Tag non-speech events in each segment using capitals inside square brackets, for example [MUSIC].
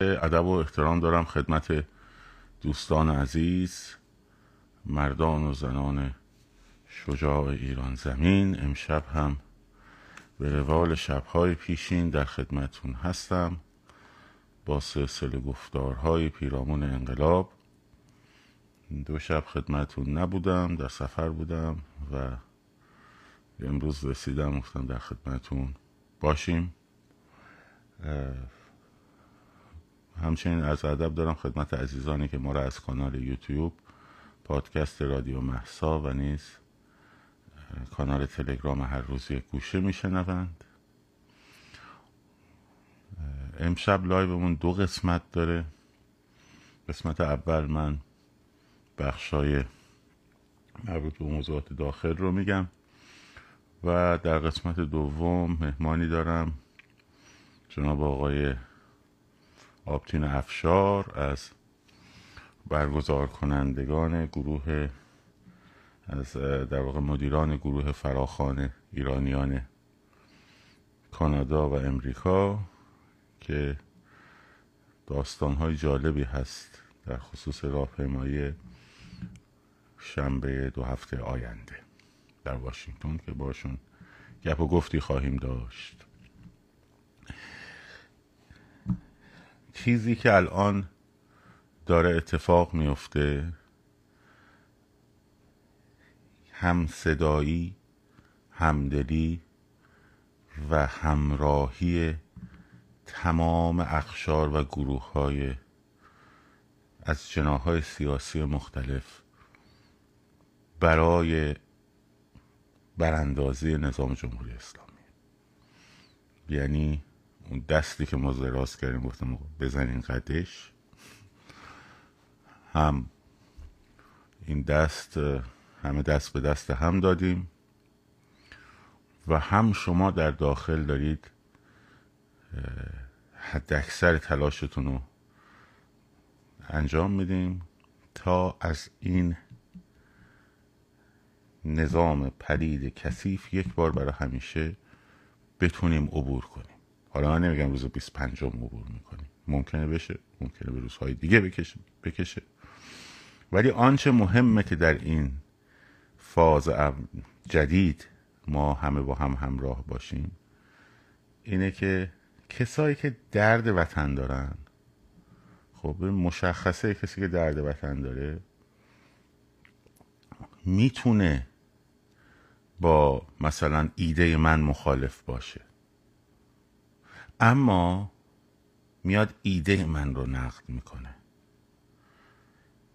ادب و احترام دارم خدمت دوستان عزیز مردان و زنان شجاع ایران زمین. امشب هم به روال شبهای پیشین در خدمتون هستم با سلسله گفتارهای پیرامون انقلاب. دو شب خدمتون نبودم در سفر بودم و امروز رسیدم گفتم در خدمتون باشیم. همچنین از ادب دارم خدمت عزیزانی که ما را از کانال یوتیوب پادکست رادیو محسا و نیز کانال تلگرام هر روزی گوشه میشنوند. امشب لایومون دو قسمت داره. قسمت اول من بخشای مربوط به موضوعات داخل رو میگم و در قسمت دوم مهمانی دارم جناب آقای آبتین افشار از برگزار کنندگان گروه از در واقع مدیران گروه فراخان ایرانیان کانادا و امریکا که داستانهای جالبی هست در خصوص راهپیمایی شنبه دو هفته آینده در واشنگتن که باشون گپ و گفتی خواهیم داشت. چیزی که الان داره اتفاق میفته هم صدایی همدلی و همراهی تمام اخشار و گروه های از جناهای سیاسی مختلف برای براندازی نظام جمهوری اسلامی. یعنی اون دستی که ما دراز کردیم گفتم بزنین قدش. هم این دست همه دست به دست هم دادیم و هم شما در داخل دارید حد اکثر تلاشتون رو انجام میدیم تا از این نظام پدید کثیف یک بار برای همیشه بتونیم عبور کنیم. حالا من نمیگم روز 25 عبور می‌کنیم ممکنه بشه ممکنه به روزهای دیگه بکشه, بکشه. ولی آنچه مهمه که در این فاز جدید ما همه با هم همراه باشیم اینه که کسایی که درد وطن دارن خب مشخصه کسی که درد وطن داره می‌تونه با مثلا ایده من مخالف باشه اما میاد ایده من رو نقد می‌کنه.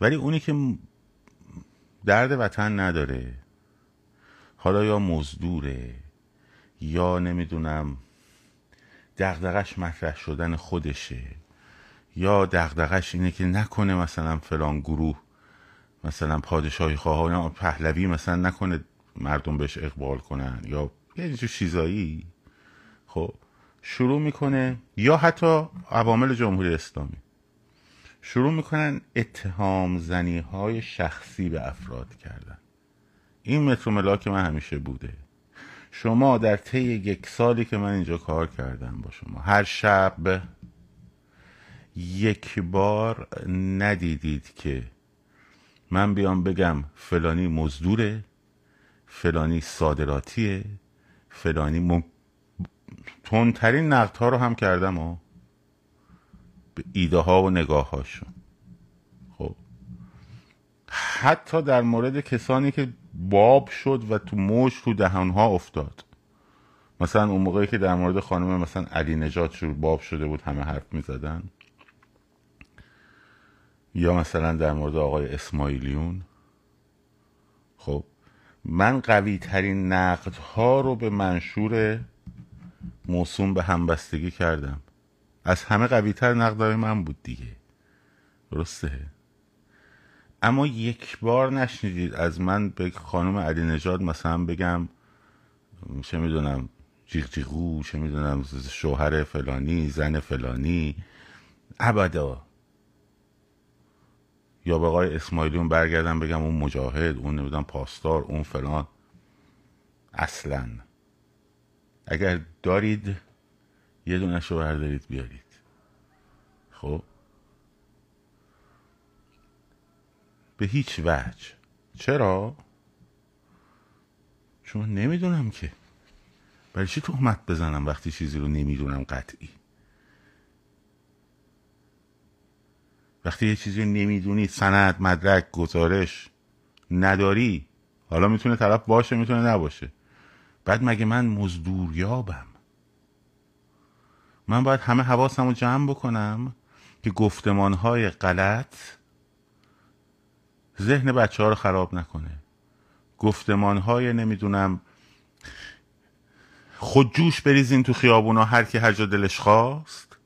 ولی اونی که درد وطن نداره حالا یا مزدوره یا نمی‌دونم دغدغش مطرح شدن خودشه یا دغدغش اینه که نکنه مثلا فلان گروه مثلا پادشاهی خواهان پهلوی مثلا نکنه مردم بهش اقبال کنن یا یه چیزایی. خب شروع می‌کنه یا حتی عوامل جمهوری اسلامی شروع می‌کنن اتهام زنی های شخصی به افراد کردن این متر ملاک من همیشه بوده شما در طی یک سالی که من اینجا کار کردم با شما هر شب یک بار ندیدید که من بیام بگم فلانی مزدوره فلانی صادراتیه فلانی. تندترین نقد ها رو هم کردم ها به ایده ها و نگاه هاشون خب. حتی در مورد کسانی که باب شد و تو موج تو دهان ها افتاد. مثلا اون موقعی که در مورد خانم مثلا علی نجات شروع باب شده بود همه حرف می زدن یا مثلا در مورد آقای اسماعیلیون. خب. من قوی ترین نقد ها رو به منشور موسوم به همبستگی کردم. از همه قوی تر نقدهای من بود دیگه. درسته. اما یک بار نشنیدید از من به خانم علی نژاد مثلا بگم چه می‌دونم جیغ جیغو چه می‌دونم شوهر فلانی زن فلانی. ابدا. یا به آقای اسماعیلیون برگردم بگم اون مجاهد اون نمی‌دونم پاسدار اون فلان. اصلا. اگر دارید یه دونش رو بردارید بیارید. خب؟ به هیچ وجه. چرا؟ چون نمی‌دونم که. برای چی تهمت بزنم وقتی چیزی رو نمی‌دونم قطعی؟ وقتی یه چیزی رو نمی‌دونی سند مدرک گزارش نداری حالا می‌تونه طرف باشه می‌تونه نباشه. بعد مگه من مزدوریابم؟ من باید همه حواسم رو جمع بکنم که گفتمان های غلط ذهن بچه ها رو خراب نکنه. گفتمان های نمی‌دونم خود جوش بریزین تو خیابونا هر کی هر جا دلش خواست.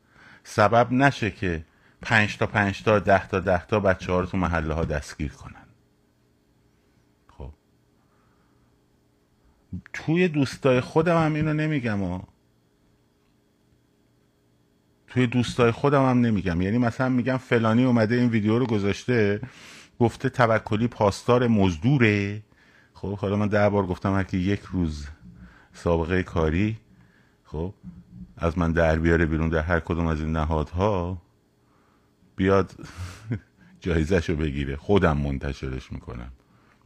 سبب نشه که پنج تا پنج تا ده تا ده تا بچه ها رو تو محله ها دستگیر کنن. توی دوستای خودم هم اینو نمیگم و توی دوستای خودم هم نمیگم. یعنی مثلا میگم فلانی اومده این ویدیو رو گذاشته گفته توکلی پاسدار مزدوره. خب حالا من ده بار گفتم هر که یک روز سابقه کاری خب از من در بیاره بیرون در هر کدوم از این نهادها بیاد [LAUGHS] جایزش رو بگیره. خودم منتشرش می‌کنم.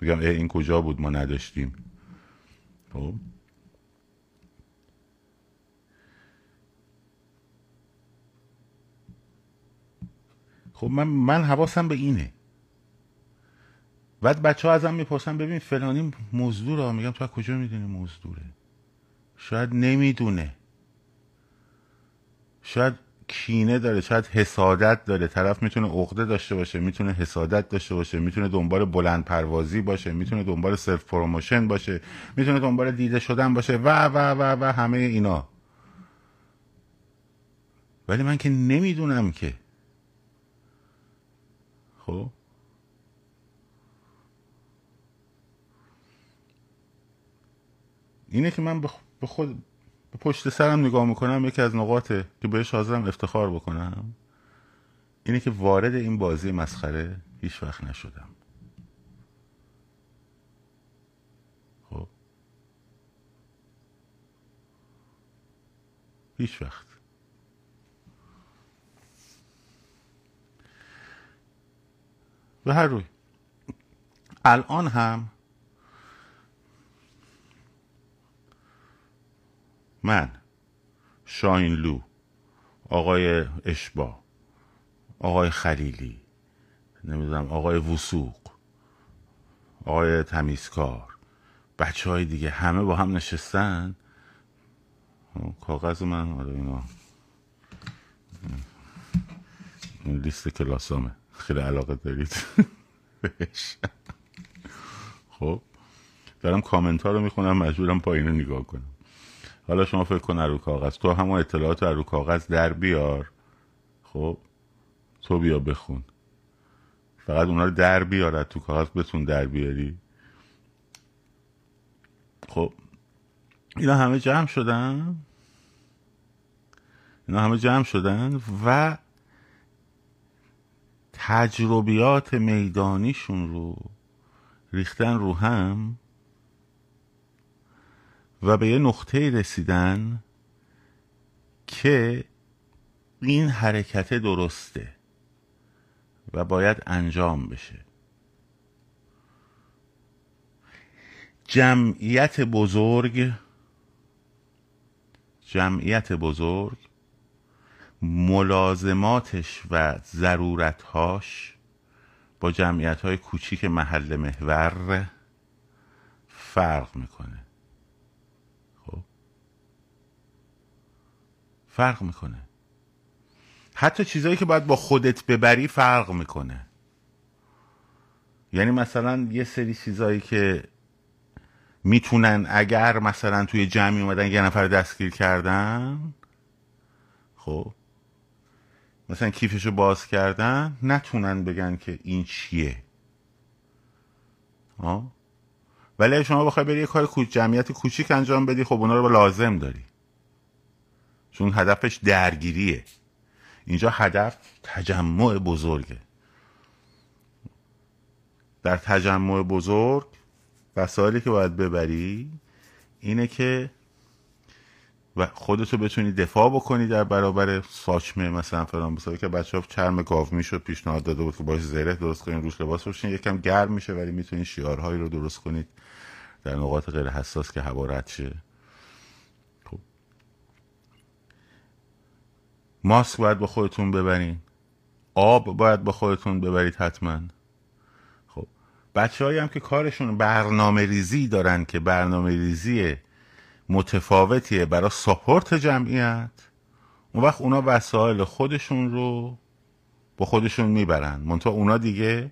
میگم ای این کجا بود؟ ما نداشتیم. خب. خب من من حواسم به اینه. بعد بچه ها ازم می‌پرسن ببین فلانی مزدوره. میگم تو کجا می‌دونی مزدوره؟ شاید نمی‌دونه. شاید کینه داره شاید حسادت داره. طرف می‌تونه عقده داشته باشه می‌تونه حسادت داشته باشه می‌تونه دنبال بلند پروازی باشه می‌تونه دنبال self promotion باشه می‌تونه دنبال دیده شدن باشه و و و و همه اینا. ولی من که نمی‌دونم که. خب؟ اینه که من به خود پشت سرم نگاه می‌کنم یکی از نقاطه که بهش حاضرم افتخار بکنم اینه که وارد این بازی مسخره هیچ وقت نشدم. خب. هیچ وقت. به هر روی. الان هم من. شاینلو آقای اشبا. آقای خلیلی. نمی‌دونم آقای وسوق. آقای تمیزکار. بچه های دیگه همه با هم نشستن. کاغذ من آره اینا. این لیست کلاسامه. خیلی علاقه دارید. خب. دارم کامنت ها رو می‌خونم مجبورم پایین نگاه کنم. حالا شما فکر کن رو کاغذ. تو همون اطلاعات رو کاغذ در بیار. خب؟ تو بیا بخون. فقط اونا رو در بیارد تو کاغذ بتون در بیاری. خب؟ اینا همه جمع شدن؟ اینا همه جمع شدن و تجربیات میدانیشون رو ریختن رو هم و به یه نقطه رسیدن که این حرکت درسته و باید انجام بشه. جمعیت بزرگ جمعیت بزرگ ملازماتش و ضرورتهاش با جمعیت های کوچیک محل محور فرق می‌کنه. فرق می‌کنه. حتی چیزایی که باید با خودت ببری فرق می‌کنه. یعنی مثلا یه سری چیزایی که می‌تونن اگر مثلا توی جمعی اومدن یه نفر دستگیر کردن خب مثلا کیفشو باز کردن نتونن بگن که این چیه. آه؟ ولی شما بخوای بری یه کار جمعیت کوچیک انجام بدی خب اونا رو لازم داری. چون هدفش درگیریه. اینجا هدف تجمع بزرگه. در تجمع بزرگ وسایلی که باید ببری اینه که و خودتو بتونی دفاع بکنی در برابر ساچمه مثلا فلان بسایی که بچه ها چرم گاو می‌شد پیشنهاد داده بود که باش زره درست کنین روش لباس بشین. یکم گرم میشه ولی می‌تونین شیارهایی رو درست کنید در نقاط غیر حساس که هوا رد شه. ماسک باید با خودتون ببرین. آب باید با خودتون ببرید حتما. خب بچه هم که کارشون برنامه ریزی دارن که برنامه ریزی متفاوتیه برای ساپورت جمعیت اون وقت اونا وسایل خودشون رو با خودشون می‌برن. منتها اونا دیگه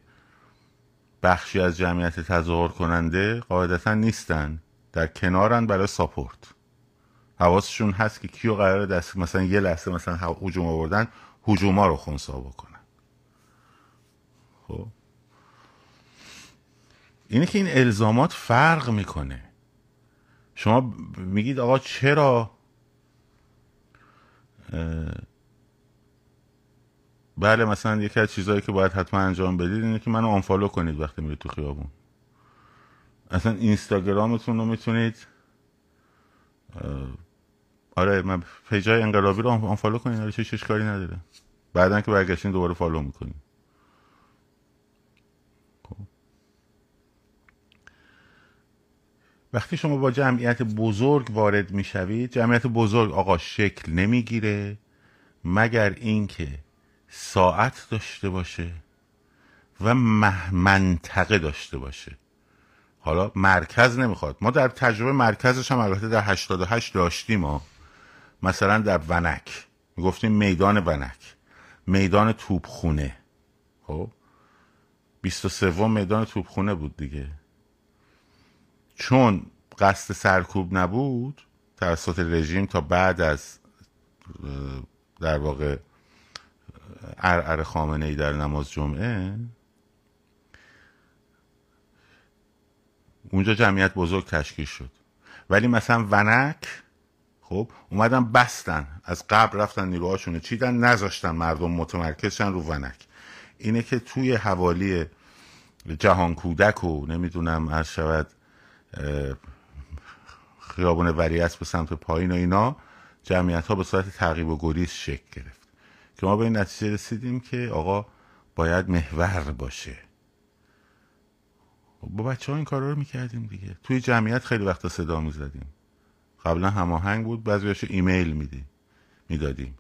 بخشی از جمعیت تظاهر کننده قاعدتا نیستن در کنارن برای ساپورت. حواسشون هست که کیو قرار دست مثلا یه لحظه مثلا هجوم آوردن هجوما رو خونسا بکنن. خب؟ اینه که این الزامات فرق می‌کنه. شما میگید آقا چرا؟ بله مثلا یکی از چیزهایی که باید حتما انجام بدید اینه که منو آنفالو کنید وقتی میرید تو خیابون. اصلا اینستاگرامتون رو می‌تونید آره من پیجای انقلابی رو آنفالو کنید آره چه کاری نداره. بعدا که برگشتین دوباره فالو می‌کنید وقتی شما با جمعیت بزرگ وارد می‌شوید جمعیت بزرگ آقا شکل نمی‌گیره مگر اینکه ساعت داشته باشه و منطقه داشته باشه. حالا مرکز نمی‌خواد. ما در تجربه مرکزش هم البته در 88 داشتیم ما مثلا در ونک. می‌گفتیم میدان ونک. میدان توپخونه. خب؟ 23 میدان توپخونه بود دیگه. چون قصد سرکوب نبود توسط رژیم تا بعد از در واقع ارعر خامنه ای در نماز جمعه اونجا جمعیت بزرگ تشکیل شد. ولی مثلا ونک خب اومدن بستن. از قبل رفتن نیروهاشون چیدن نذاشتن مردم متمرکزشن رو ونک. اینه که توی حوالی جهان کودک و نمی‌دونم هر شود خیابون وریعت به سمت پایین و اینا جمعیت ها به صورت تعقیب و گریز شکل گرفت. که ما به این نتیجه رسیدیم که آقا باید محور باشه. خب با بچه ها این کارا رو می‌کردیم دیگه. توی جمعیت خیلی وقتا صدا می‌زدیم. قبلا هماهنگ بود بعضیاشو ایمیل میدیم می‌دادیم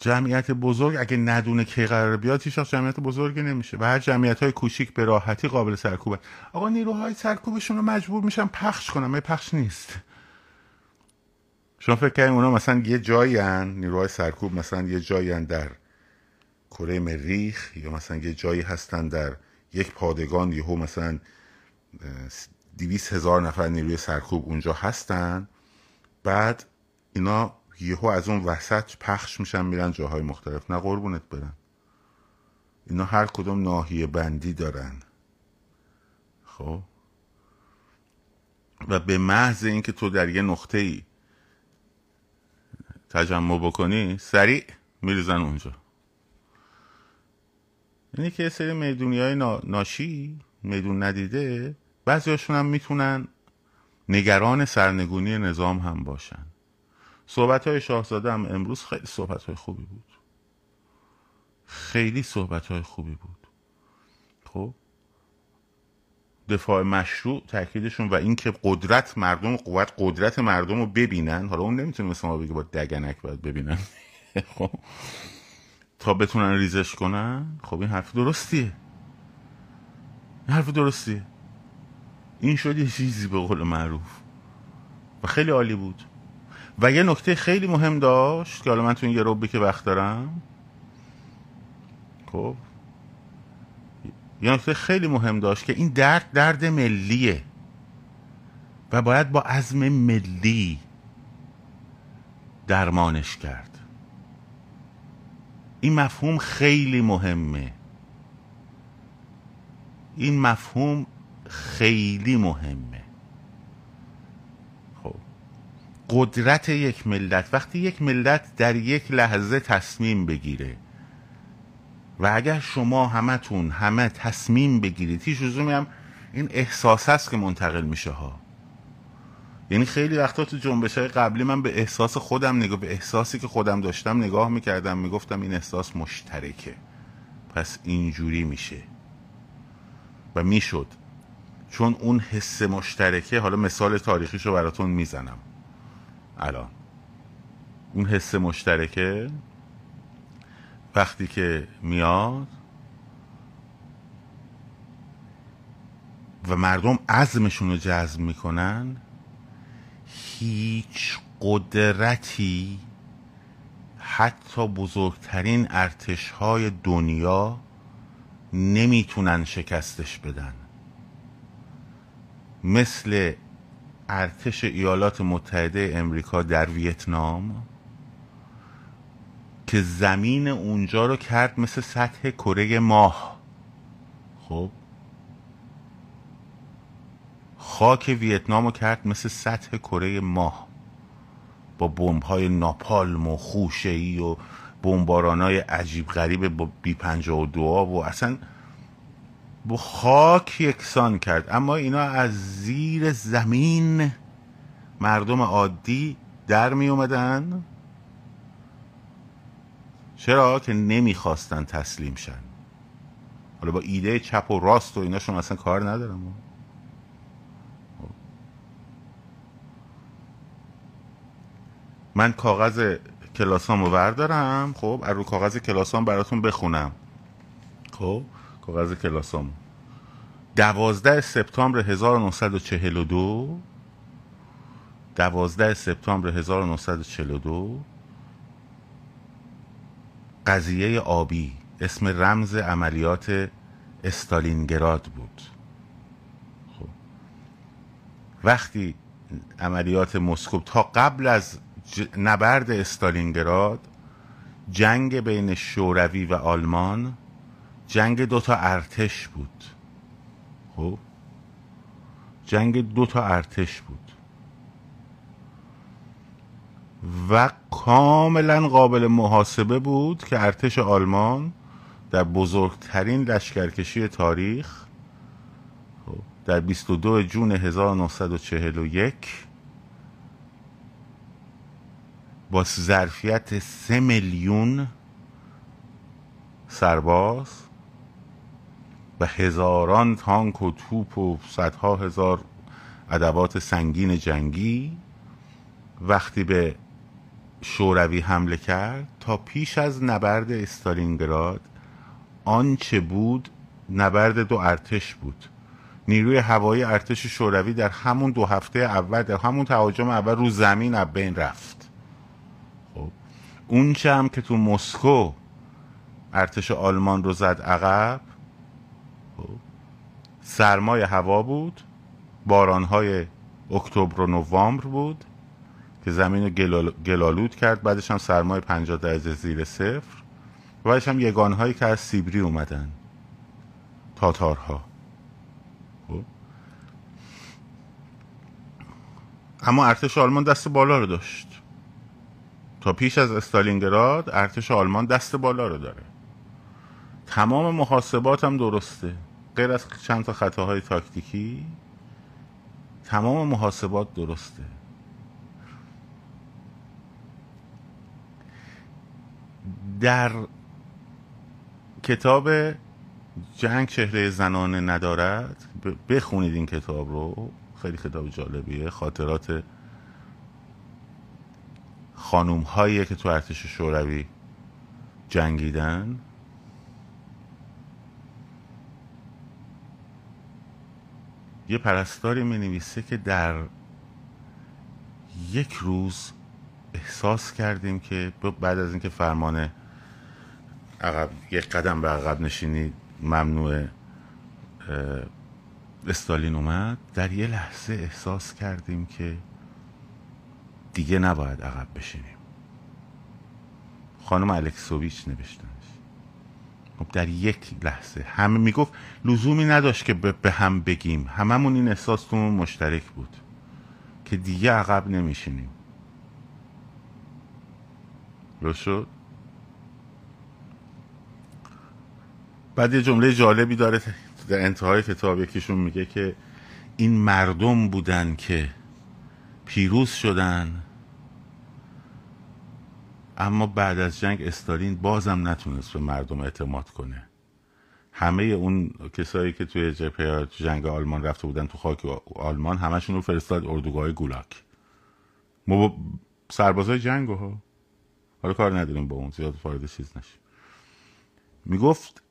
جمعیت بزرگ اگه ندونه کی قرار بیاد هیچ جمعیت بزرگی نمیشه و هر جمعیت های کوچیک به راحتی قابل سرکوبه. آقا نیروهای سرکوبشون رو مجبور میشن پخش کنم من پخش نیست. شما فکر کنید اونا مثلا یه جایی هن نیروهای سرکوب مثلا یه جایی در کره مریخ یا مثلا یه جایی هستن در یک پادگان یهو مثلا دیویس هزار نفر نیروی سرکوب اونجا هستن بعد اینا یهو از اون وسط پخش میشن میرن جاهای مختلف. نه قربونت برن اینا هر کدوم ناحیه بندی دارن. خب؟ و به محض اینکه تو در یه نقطه ای تجمع بکنی سریع میریزن اونجا. یعنی که یه سری می‌دونی های ناشی میدون ندیده بعضی هم می‌تونن نگران سرنگونی نظام هم باشن. صحبت های شاهزاده هم امروز خیلی صحبت های خوبی بود. خیلی صحبت های خوبی بود. خب؟ دفاع مشروع تاکیدشون و اینکه قدرت مردم قوت قدرت مردم رو ببینن. حالا اون نمی‌تونه مثل ما بگه با دگنک باید ببینن. [LAUGHS] خب؟ تا بتونن ریزش کنن؟ خب این حرف درستیه. این حرف درستیه. این شد یه چیزی به قول معروف. و خیلی عالی بود. و یه نکته خیلی مهم داشت که حالا من تو این یه روبی که وقت دارم. خب. یه نکته خیلی مهم داشت که این درد درد ملیه. و باید با عزم ملی درمانش کرد. این مفهوم خیلی مهمه. این مفهوم خیلی مهمه. قدرت یک ملت وقتی یک ملت در یک لحظه تصمیم بگیره و اگر شما همتون همه تصمیم بگیرید هیچ هم این احساس است که منتقل میشه ها. یعنی خیلی وقتا تو جنبش های قبلی من به احساس خودم نگاه به احساسی که خودم داشتم نگاه می‌کردم می‌گفتم این احساس مشترکه. پس اینجوری میشه. و می‌شد. چون اون حس مشترکه حالا مثال تاریخیشو براتون می‌زنم. الان. اون حس مشترکه؟ وقتی که میاد و مردم عزمشون رو جذب می‌کنن هیچ قدرتی حتی بزرگترین ارتش های دنیا نمی‌تونن شکستش بدن. مثل ارتش ایالات متحده امریکا در ویتنام که زمین اونجا رو کرد مثل سطح کره ماه. خب؟ خاک ویتنام رو کرد مثل سطح کره ماه. با بمب های ناپالم و خوشه ای و بمباران های عجیب غریب با بی پنجاه و دو و اصلا با خاک یکسان کرد. اما اینا از زیر زمین مردم عادی در می اومدن. چرا که نمی‌خواستن تسلیم شن. حالا با ایده چپ و راست و ایناشون اصلا کار ندارم. من کاغذ کلاسام رو بردارم. خب از رو کاغذ کلاسام براتون بخونم. خب کاغذ کلاسام دوازده سپتامبر 1942 دوازده سپتامبر 1942 قضیه آبی. اسم رمز عملیات استالینگراد بود. خب. وقتی عملیات مسکو تا قبل از نبرد استالینگراد جنگ بین شوروی و آلمان جنگ دو تا ارتش بود. خب؟ جنگ دو تا ارتش بود. و کاملا قابل محاسبه بود که ارتش آلمان در بزرگترین لشکرکشی تاریخ خب، در 22 جون 1941 با ظرفیت سه میلیون سرباز و هزاران تانک و توپ و صدها هزار ادوات سنگین جنگی وقتی به شوروی حمله کرد تا پیش از نبرد استالینگراد آنچه بود نبرد دو ارتش بود. نیروی هوایی ارتش شوروی در همون دو هفته اول در همون تهاجم اول رو زمین از بین رفت. اون هم که تو مسکو ارتش آلمان رو زد عقب خب سرمای هوا بود بارانهای اکتبر و نوامبر بود که زمین رو گلال... گلالود کرد بعدش هم سرمای 50 درجه زیر صفر بعدش هم یگانهایی که از سیبری اومدن تاتارها خب. اما ارتش آلمان دست بالا رو داشت تا پیش از استالینگراد ارتش آلمان دست بالا رو داره. تمام محاسبات هم درسته. غیر از چند تا خطاهای تاکتیکی تمام محاسبات درسته. در کتاب جنگ چهره زنانه ندارد بخونید این کتاب رو. خیلی کتاب جالبیه. خاطرات خانوم هایی که تو ارتش شوروی جنگیدن؟ یه پرستاری می نویسه که در یک روز احساس کردیم که بعد از اینکه فرمان عقب یک قدم به عقب نشینی ممنوع استالین اومد در یه لحظه احساس کردیم که دیگه نباید عقب بشینیم. خانم الکسوویچ نوشتنش. خب در یک لحظه همه می‌گفت لزومی نداشت که به هم بگیم. هممون این احساس تو مشترک بود که دیگه عقب نمیشینیم. شد؟ بعد یه جمله جالبی داره در انتهای کتاب یکیشون میگه که این مردم بودن که پیروز شدن اما بعد از جنگ استالین بازم نتونست به مردم اعتماد کنه. همه اون کسایی که توی جبهه جنگ آلمان رفته بودن تو خاک آلمان همشون رو فرستاد اردوگاه گولاک. ما سربازای جنگ ها. حالا کار نداریم با اون زیاد وارد چیز نشیم. می‌گفت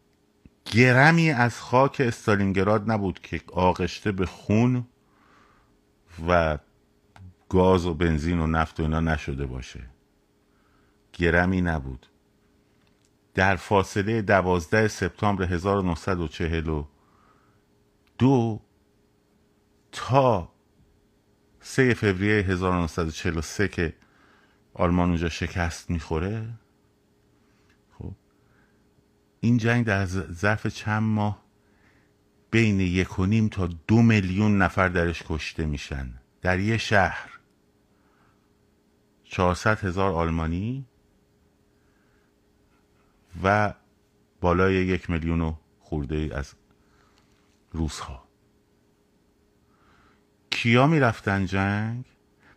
گرمی از خاک استالینگراد نبود که آغشته به خون و گاز و بنزین و نفت و اینا نشده باشه. گرمی نبود. در فاصله دوازده سپتامبر 1942 تا 3 فوریه 1943 که آلمان اونجا شکست می‌خوره خب این جنگ در ظرف چند ماه بین یک و نیم تا دو میلیون نفر درش کشته میشن. در یه شهر. 400 هزار آلمانی و بالای یک میلیون و خورده از روس ها کیا می‌رفتن جنگ؟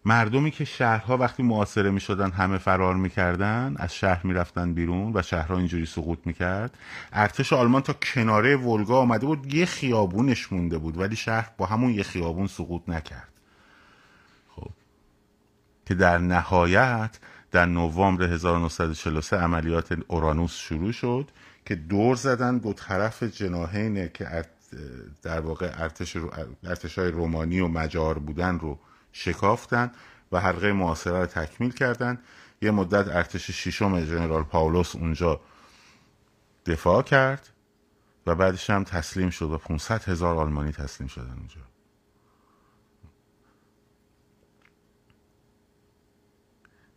مردمی که شهرها وقتی معاصره می شدن همه فرار می‌کردن از شهر می‌رفتن بیرون و شهرها اینجوری سقوط می‌کرد. ارتش آلمان تا کناره ولگا آمده بود یه خیابونش مونده بود ولی شهر با همون یه خیابون سقوط نکرد. خب. که در نهایت در نوامبر 1943 عملیات اورانوس شروع شد که دور زدن دو طرف جناهین که در واقع ارتش, ارتش های رومانی و مجار بودن رو شکافتن و حلقه معاصره رو تکمیل کردن. یه مدت ارتش ششم جنرال پاولوس اونجا دفاع کرد و بعدش هم تسلیم شد و 500 هزار آلمانی تسلیم شدن اونجا.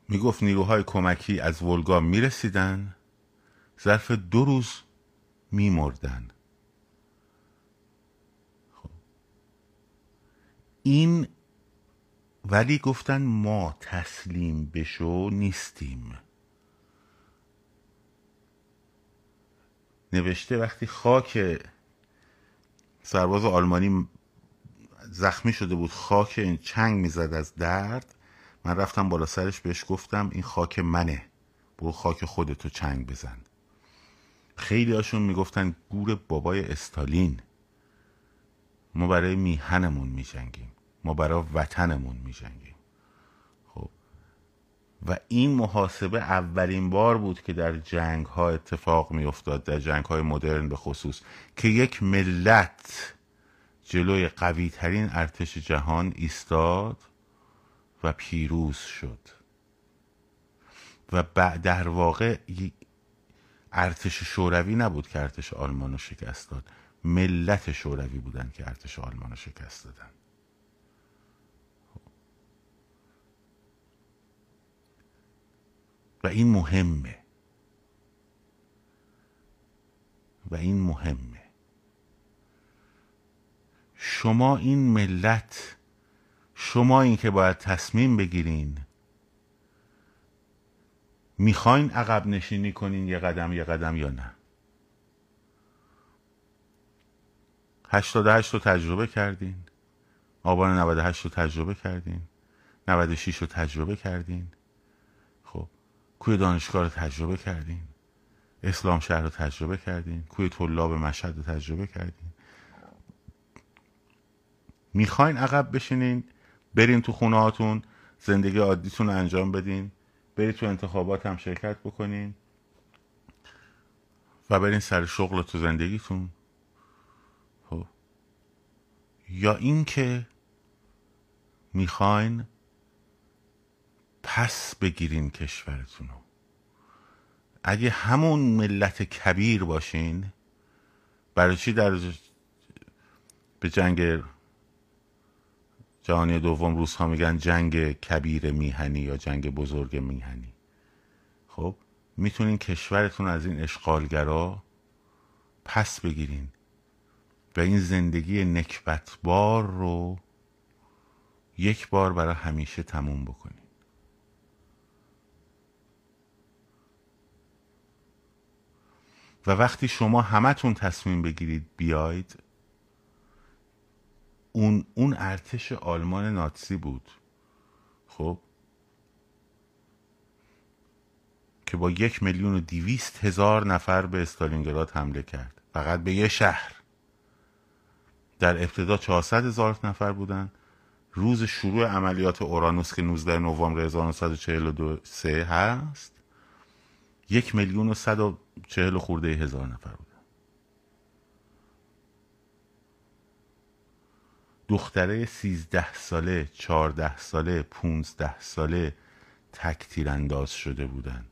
می‌گفت نیروهای کمکی از ولگا می‌رسیدن ظرف دو روز میمردن خب. این ولی گفتن ما تسلیم بشو نیستیم نوشته وقتی خاک سرباز آلمانی زخمی شده بود خاک چنگ می‌زد از درد من رفتم بالا سرش بهش گفتم این خاک منه. برو خاک خودتو چنگ بزن. خیلی هاشون می‌گفتن گور بابای استالین. ما برای میهنمون میجنگیم. ما برای وطنمون میجنگیم. خب. و این محاسبه اولین بار بود که در جنگ ها اتفاق میافتاد در جنگ های مدرن به خصوص که یک ملت جلوی قوی ترین ارتش جهان ایستاد. و پیروز شد. و در واقع ارتش شوروی نبود که ارتش آلمان رو شکست داد. ملت شوروی بودن که ارتش آلمان رو شکست دادن. و این مهمه. و این مهمه. شما این ملت شما این که باید تصمیم بگیرین. می‌خواین عقب نشینی کنین یه قدم یه قدم یا نه. هشتاد هشت رو تجربه کردین. آبان 98 رو تجربه کردین. 96 رو تجربه کردین. خب کوی دانشگاه رو تجربه کردین. اسلام شهر رو تجربه کردین. کوی طلاب مشهد رو تجربه کردین. می‌خواین عقب بشینین. برین تو خونه هاتون زندگی عادیتون انجام بدین برید تو انتخابات هم شرکت بکنین و برین سر شغل تو زندگیتون. خب. یا اینکه می‌خواین پس بگیرین کشورتون رو. اگه همون ملت کبیر باشین برای چی در به جنگ جهانی دوم روس ها میگن جنگ کبیر میهنی یا جنگ بزرگ میهنی. خب می‌تونین کشورتون از این اشغالگرا پس بگیرین و این زندگی نکبتبار رو یک بار برای همیشه تموم بکنین. و وقتی شما همتون تصمیم بگیرید بیاید اون اون ارتش آلمان ناتسی بود. خب؟ که با یک میلیون و دیویست هزار نفر به استالینگراد حمله کرد. فقط به یه شهر. در ابتدا 400 هزار نفر بودن. روز شروع عملیات اورانوس که 19 نوامبر 1943 هست یک میلیون و صد و چهل خورده هزار نفر بودن. دختره سیزده ساله چهارده ساله پونزده ساله تک تیرانداز شده بودن.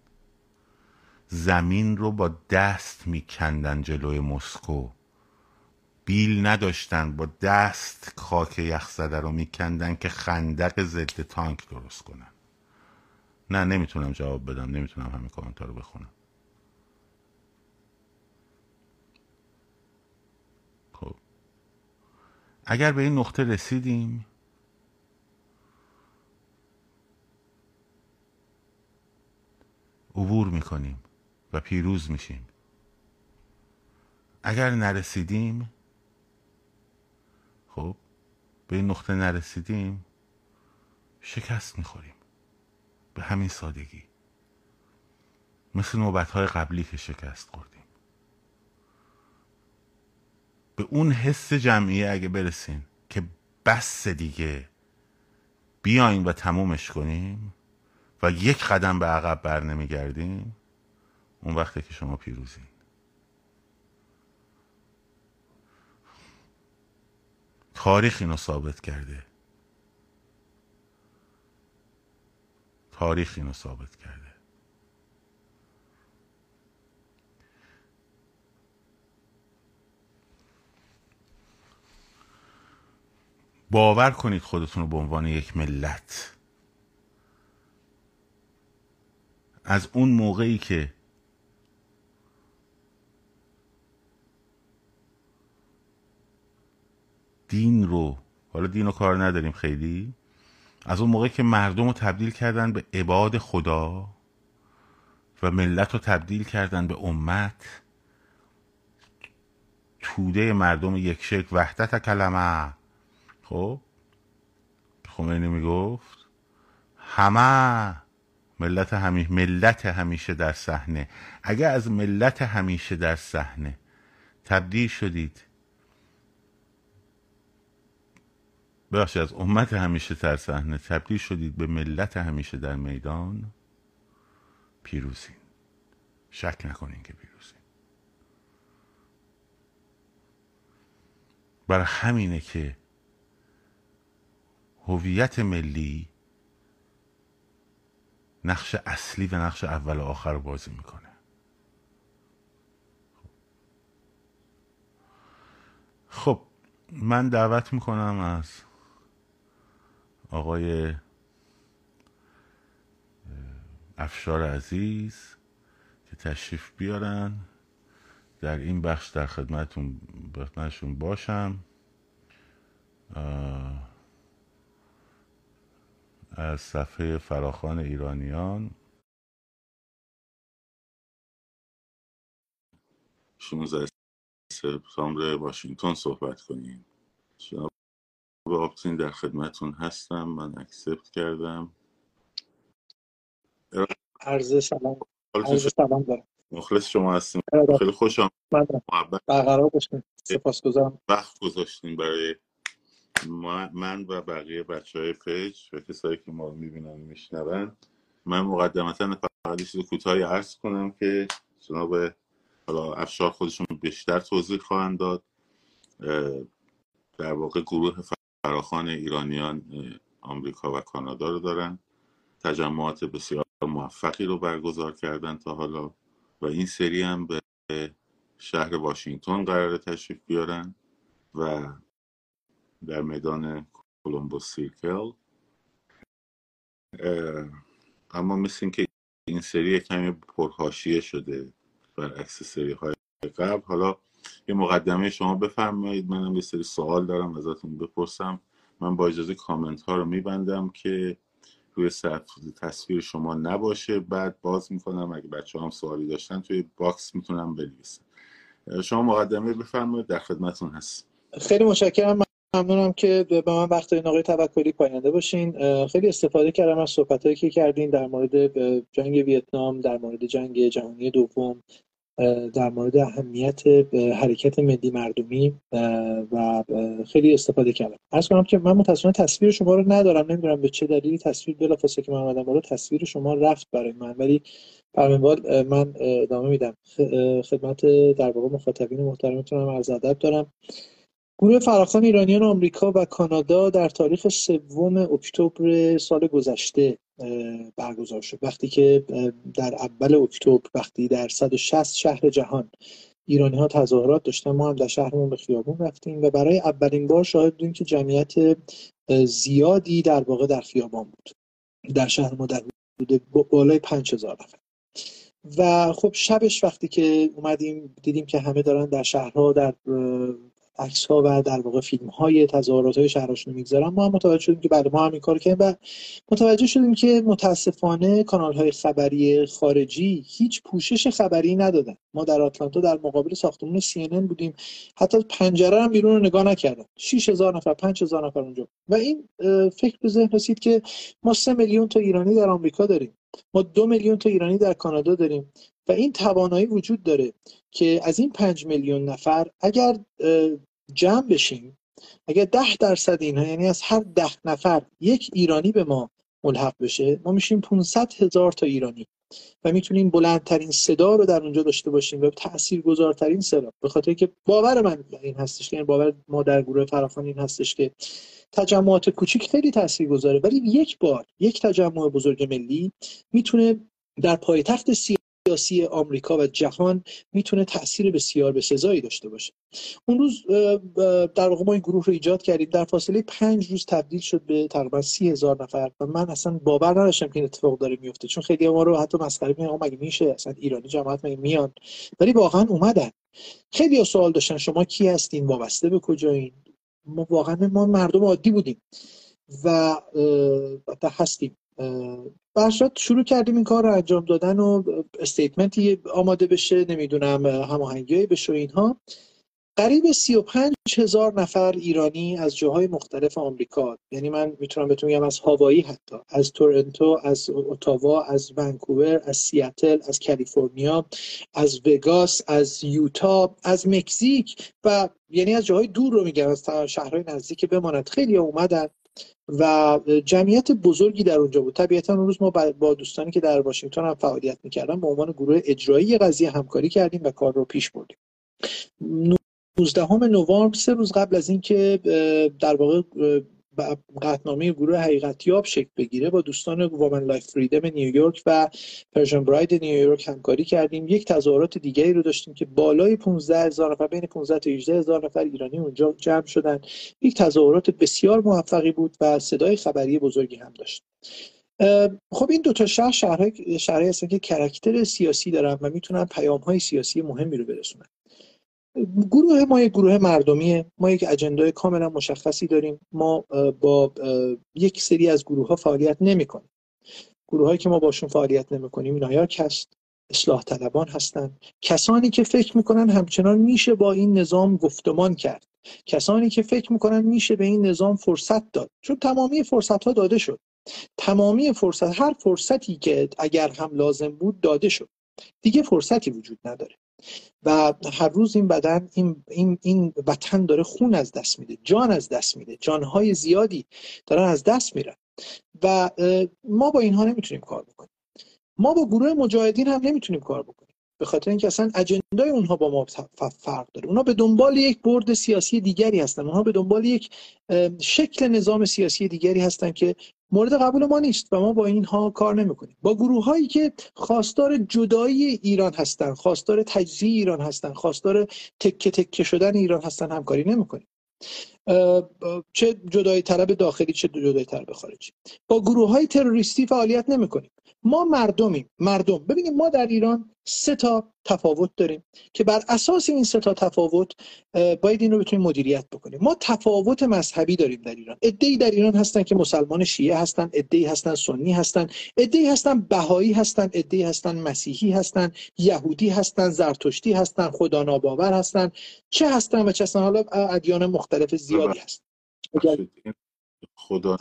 زمین رو با دست میکندن جلوی مسکو. بیل نداشتن با دست خاک یخ زده رو میکندن که خندق ضد تانک درست کنن. نه نمی‌تونم جواب بدم نمی‌تونم همه کامنت رو بخونم خب اگر به این نقطه رسیدیم عبور می‌کنیم و پیروز میشیم. اگر نرسیدیم خب به این نقطه نرسیدیم شکست می‌خوریم. به همین سادگی. مثل نوبت های قبلی که شکست خوردیم. به اون حس جمعیه اگه برسیم که بس دیگه بیاین و تمومش کنیم و یک قدم به عقب بر نمیگردیم اون وقته که شما پیروزین. تاریخ اینو ثابت کرده. تاریخ اینو ثابت کرده. باور کنید خودتون رو به عنوان یک ملت. از اون موقعی که دین رو حالا دین رو کار نداریم خیلی از اون موقعی که مردم رو تبدیل کردن به عباد خدا و ملت رو تبدیل کردن به امت توده مردم یک شکل وحدت کلمه خب؟ خمینی می‌گفت همه ملت همیشه ملت همیشه در صحنه. اگر از ملت همیشه در صحنه تبدیل شدید ببخشید از امت همیشه در صحنه تبدیل شدید به ملت همیشه در میدان پیروزین. شک نکنین که پیروزین. برای همینه که هویت ملی نقش اصلی و نقش اول و آخر بازی می‌کنه. خب من دعوت می‌کنم از آقای افشار عزیز که تشریف بیارن. در این بخش در خدمتون باشم. از صفحه فراخان ایرانیان. 16 سپتامبر واشنگتن صحبت کنیم. جناب آپتین در خدمتون هستم. من اکسپت کردم. عرض سلام. عرض سلام دارم. مخلص شما هستیم. خیلی خوش محبت برقرار باشیم. سپاسگزارم. وقت گذاشتیم برای من و بقیه بچه های پیج و کسایی که ما رو می‌بینن میشنون من مقدمتا فقط چیز کوتاهی عرض کنم که جناب حالا افشار خودشون بیشتر توضیح خواهند داد. در واقع گروه فراخان ایرانیان آمریکا و کانادا رو دارن. تجمعات بسیار موفقی رو برگزار کردن تا حالا و این سری هم به شهر واشنگتن قرار تشریف بیارن و در میدان کولومبوس سیرکل اما مثل که این سری کمی پرهاشیه شده برعکس سری های قبل. حالا یه مقدمه شما بفرمایید. منم یه سری سوال دارم ازتون بپرسم. من با اجازه کامنت ها رو میبندم که روی تصویر شما نباشه. بعد باز می‌کنم. اگه بچه هم سوالی داشتن توی box می‌تونم بنویسم. شما مقدمه بفرمایید. در خدمتتون هست خیلی متشکرم. ممنونم که به من وقت دادین آقای توکلی پاینده باشین. خیلی استفاده کردم از صحبتهایی که کردین در مورد جنگ ویتنام در مورد جنگ جهانی دوم در مورد اهمیت حرکت ملی مردمی و خیلی استفاده کردم. ارز کنم که من متاسفانه تصویر شما رو ندارم نمی‌دونم به چه دلیلی تصویر بلافاصله که من اومدم بالا تصویر شما رفت برای من. ولی برمنوال من ادامه میدم. خدمت در واقع مخاطبین محترمتون هم عرض ادب دارم. گروه فراخان ایرانیان آمریکا و کانادا در تاریخ سوم اکتبر سال گذشته برگزار شد. وقتی که در اول اکتبر وقتی در 160 شهر جهان ایرانی ها تظاهرات داشتن ما هم در شهرمون به خیابون رفتیم و برای اولین بار شاهد بودیم که جمعیت زیادی در واقع در خیابان بود. در شهر ما در حدود بالای 5000 نفر. و خب شبش وقتی که اومدیم دیدیم که همه دارن در شهرها در عکس ها و در واقع فیلم های تظاهرات های شهرشون می‌گذارن. ما هم متوجه شدیم که بعد ما هم این کار کردیم و متوجه شدیم که متاسفانه کانال های خبری خارجی هیچ پوشش خبری ندادن. ما در آتلانتا در مقابل ساختمون سی بودیم. حتی پنجره هم بیرون رو نگاه نکردن. 6000 نفر 5000 نفر اونجا. و این فکر به ذهن رسید که ما سه میلیون تا ایرانی در آمریکا داریم. ما دو میلیون تا ایرانی در کانادا داریم. و این توانایی وجود داره که از این پنج میلیون نفر اگر جمع بشیم. اگر ده درصد اینها یعنی از هر ده نفر یک ایرانی به ما ملحق بشه ما میشیم 500 هزار تا ایرانی. و می‌تونیم بلندترین صدا رو در اونجا داشته باشیم و تاثیرگذارترین صدا. به خاطر که باور من این هستش که یعنی باور ما در گروه فراخان این هستش که تجمعات کوچیک خیلی تاثیرگذاره ولی یک بار یک تجمع بزرگ ملی می‌تونه در پایتخت سیاسی آمریکا و جهان می‌تونه تاثیر بسیار به سزایی داشته باشه. اون روز در واقع ما این گروه رو ایجاد کردیم. در فاصله پنج روز تبدیل شد به تقریبا سی هزار نفر و من اصلا باور نداشتم که این اتفاق داره میفته چون خیلی ما رو حتی مسخره میگن مگه میشه؟ اصلا ایرانی جماعت مگه میان؟ ولی واقعا اومدن. خیلی سوال داشتن شما کی هستین؟ وابسته به کجایین؟ ما واقعا ما مردم عادی بودیم و هستیم برشاد شروع کردیم این کار رو انجام دادن و استیتمنتی آماده بشه نمی‌دونم هماهنگی بشه اینها. قریب 35 هزار نفر ایرانی از جاهای مختلف آمریکا یعنی من می‌تونم بهتون بگم از هاوایی حتی از تورنتو از اتاوا از ونکوور از سیاتل از کالیفرنیا از وگاس از یوتا از مکزیک و یعنی از جاهای دور رو میگم از شهرهای نزدیک بماند. خیلی اومدن و جمعیت بزرگی در اونجا بود. طبیعتا اون روز ما با دوستانی که در واشنگتن هم فعالیت می‌کردن به عنوان گروه اجرایی قضیه همکاری کردیم و کار رو پیش بردیم. 19 نوامبر سه روز قبل از اینکه در واقع قطنامه گروه حقیقت‌یاب شکل بگیره با دوستان Woman Life Freedom نیویورک و Persian Pride نیویورک همکاری کردیم. یک تظاهرات دیگری رو داشتیم که بالای 15 هزار نفر بین 15 تا 18 هزار نفر ایرانی اونجا جمع شدن. یک تظاهرات بسیار موفقی بود و صدای خبری بزرگی هم داشت خب این دو تا شهر شهرهای شهرهایی هستن که کرکتر سیاسی دارن و می‌تونن پیام های سیاسی مهمی رو برسونن. گروه ما یک گروه مردمیه. ما یک اجندای کاملا مشخصی داریم. ما با یک سری از گروه ها فعالیت نمی کنیم گروه هایی که ما باشون فعالیت نمی کنیم نایاک هست اصلاح طلبان هستند کسانی که فکر می‌کنن همچنان میشه با این نظام گفتمان کرد. کسانی که فکر می‌کنن میشه به این نظام فرصت داد. چون تمامی فرصت ها داده شد. تمامی فرصت هر فرصتی که اگر هم لازم بود داده شد. دیگه فرصتی وجود نداره. و هر روز این بدن این, این, این وطن داره خون از دست میده جان از دست میده جانهای زیادی دارن از دست میرن. و ما با اینها نمی‌تونیم کار بکنیم. ما با گروه مجاهدین هم نمی‌تونیم کار بکنیم. به خاطر اینکه اصلا اجندای اونها با ما فرق داره. اونها به دنبال یک برد سیاسی دیگری هستن. اونها به دنبال یک شکل نظام سیاسی دیگری هستن که مورد قبول ما نیست و ما با اینها کار نمی‌کنیم. با گروه هایی که خواستار جدایی ایران هستن خواستار تجزیه ایران هستن خواستار تکه تکه شدن ایران هستن همکاری نمی‌کنیم. چه جدایی طلب داخلی چه جدایی طلب خارجی. با گروه های تروریستی فعالیت نمی‌کنیم. ما مردمیم مردم. ببینیم ما در ایران سه تا تفاوت داریم که بر اساس این سه تا تفاوت باید این رو بتونیم مدیریت بکنیم. ما تفاوت مذهبی داریم در ایران. ای در ایران هستن که مسلمان شیعه هستن ای هستن سنی هستن ای هستن بهایی هستن ای هستن مسیحی هستن یهودی هستن زرتشتی هستن خدا ناباور هستن چه هستن و چه هستن؟ حالا ادیان مختلف زیادی هست. خدا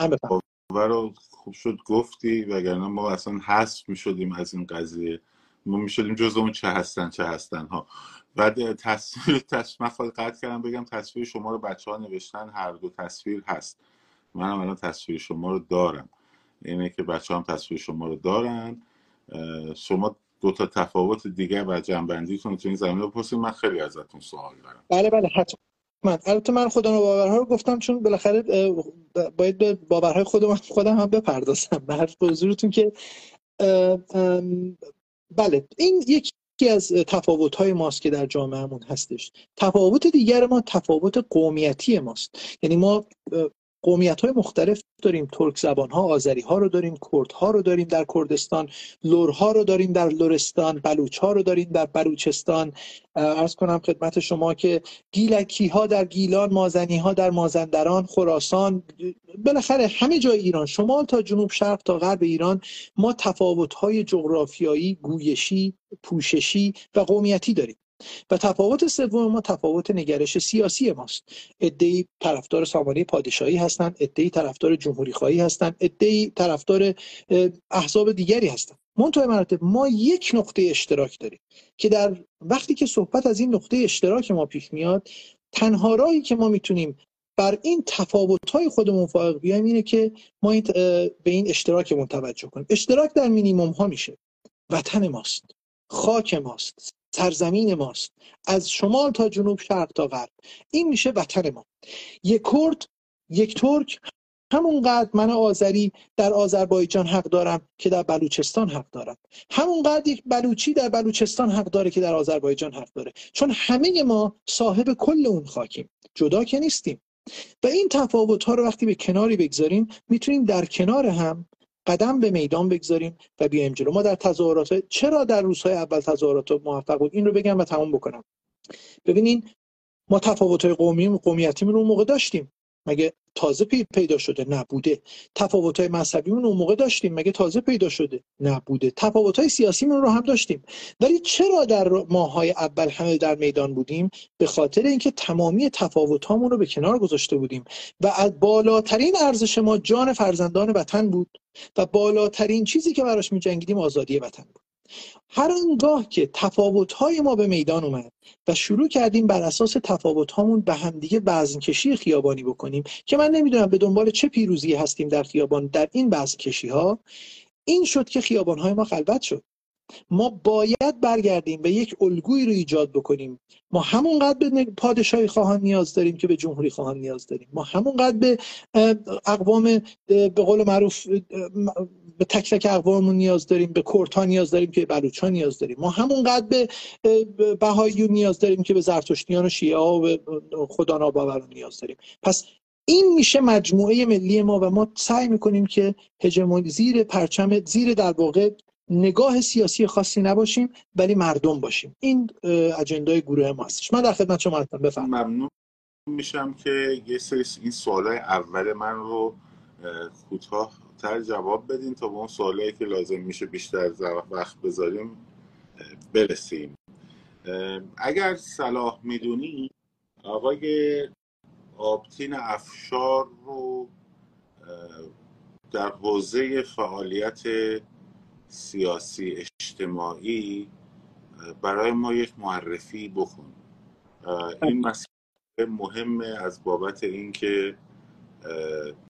رو خوب شد گفتی وگرنه ما اصلا حذف می شدیم از این قضیه. ما می شدیم جز اون چه هستن چه هستن ها. بعد تصویر تصویر من قطع کردم بگم تصویر شما رو بچه ها نوشتن هر دو تصویر هست. منم الان تصویر شما رو دارم. اینه که بچه هم تصویر شما رو دارن. شما دو تا تفاوت دیگه و جنبندیتون تو این زمینه بپرسید من خیلی ازتون سوال دارم. بله بله حتما. من البته من خودم باورها رو گفتم چون بالاخره باید به باورهای خودم خودم هم بپردازم. به حرف حضورتون که بله این یکی از تفاوت های ماست که در جامعهمون هستش. تفاوت دیگر ما تفاوت قومیتی ماست. یعنی ما قومیت های مختلف داریم ترک زبان ها آذری ها رو داریم کرد ها رو داریم در کردستان لور ها رو داریم در لورستان بلوچ ها رو داریم در بلوچستان. ارز کنم خدمت شما که گیلکی ها در گیلان مازنی ها در مازندران خراسان بالاخره همه جای ایران شمال تا جنوب شرق تا غرب ایران ما تفاوت های جغرافیایی گویشی پوششی و قومیتی داریم. و تفاوت سوم ما تفاوت نگرش سیاسی ماست. ادعی طرفدار سامانه پادشاهی هستند ادعی طرفدار جمهوری خواهی هستند ادعی طرفدار احزاب دیگری هستند. منتهای مراتب ما یک نقطه اشتراک داریم که در وقتی که صحبت از این نقطه اشتراک ما پیش میاد تنها راهی که ما می‌تونیم بر این تفاوت های خودمون فائق بیایم اینه که ما این به این اشتراکمون توجه کنیم. اشتراک در مینیموم ها میشه. وطن ماست. خاک ماست. سرزمین ماست. از شمال تا جنوب شرق تا غرب. این میشه وطن ما. یک کرد یک ترک همونقدر من آذری در آذربایجان حق دارم که در بلوچستان حق دارم. همونقدر یک بلوچی در بلوچستان حق داره که در آذربایجان حق داره. چون همه ما صاحب کل اون خاکیم. جدا که نیستیم. و این تفاوت ها رو وقتی به کناری بگذاریم می‌تونیم در کنار هم قدم به میدان بگذاریم و بیایم جلو. ما در تظاهرات چرا در روزهای اول تظاهرات موفق بود؟ این رو بگم و تمام بکنم. ببینین ما تفاوت های قومی قومیتی رو موقع داشتیم. مگه تازه پیدا شده نبوده؟ تفاوت های مذهبی اون موقع داشتیم مگه تازه پیدا شده نبوده؟ تفاوت های سیاسی رو هم داشتیم. ولی چرا در ماهای اول همه در میدان بودیم؟ به خاطر اینکه تمامی تفاوت رو به کنار گذاشته بودیم و از بالاترین ارزش ما جان فرزندان وطن بود و بالاترین چیزی که براش میجنگیدیم آزادی وطن بود. هر آنگاه که تفاوت‌های ما به میدان اومد و شروع کردیم بر اساس تفاوت‌هامون به همدیگه وزن کشی خیابانی بکنیم که من نمی‌دونم به دنبال چه پیروزی هستیم در خیابان در این وزن کشی ها این شد که خیابان‌های ما خلوت شد. ما باید برگردیم به یک الگویی رو ایجاد بکنیم. ما همونقدر به پادشاهی خواهان نیاز داریم که به جمهوری خواهان نیاز داریم. ما همونقدر به اقوام به قول معروف به تک تک اقواممون نیاز داریم به کردها نیاز داریم که ها نیاز داریم. ما همونقدر به بهاییون نیاز داریم که به زرتشتیان و شیعه ها و خدا ناباوران نیاز داریم. پس این میشه مجموعه ملی ما و ما سعی می‌کنیم که هژمونی زیر پرچم زیر در واقع نگاه سیاسی خاصی نباشیم ولی مردم باشیم. این اجندای گروه ما هستش. من در خدمت شما هستم. بفرمایید. ممنون میشم که یه سری این سوالای اول من رو کوتاه تر جواب بدین تا به اون سوالایی که لازم میشه بیشتر وقت بذاریم برسیم. اگر صلاح می‌دونی آقای آبتین افشار رو در حوزه فعالیت سیاسی اجتماعی برای ما یک معرفی بکن. این مسئله مهمه از بابت اینکه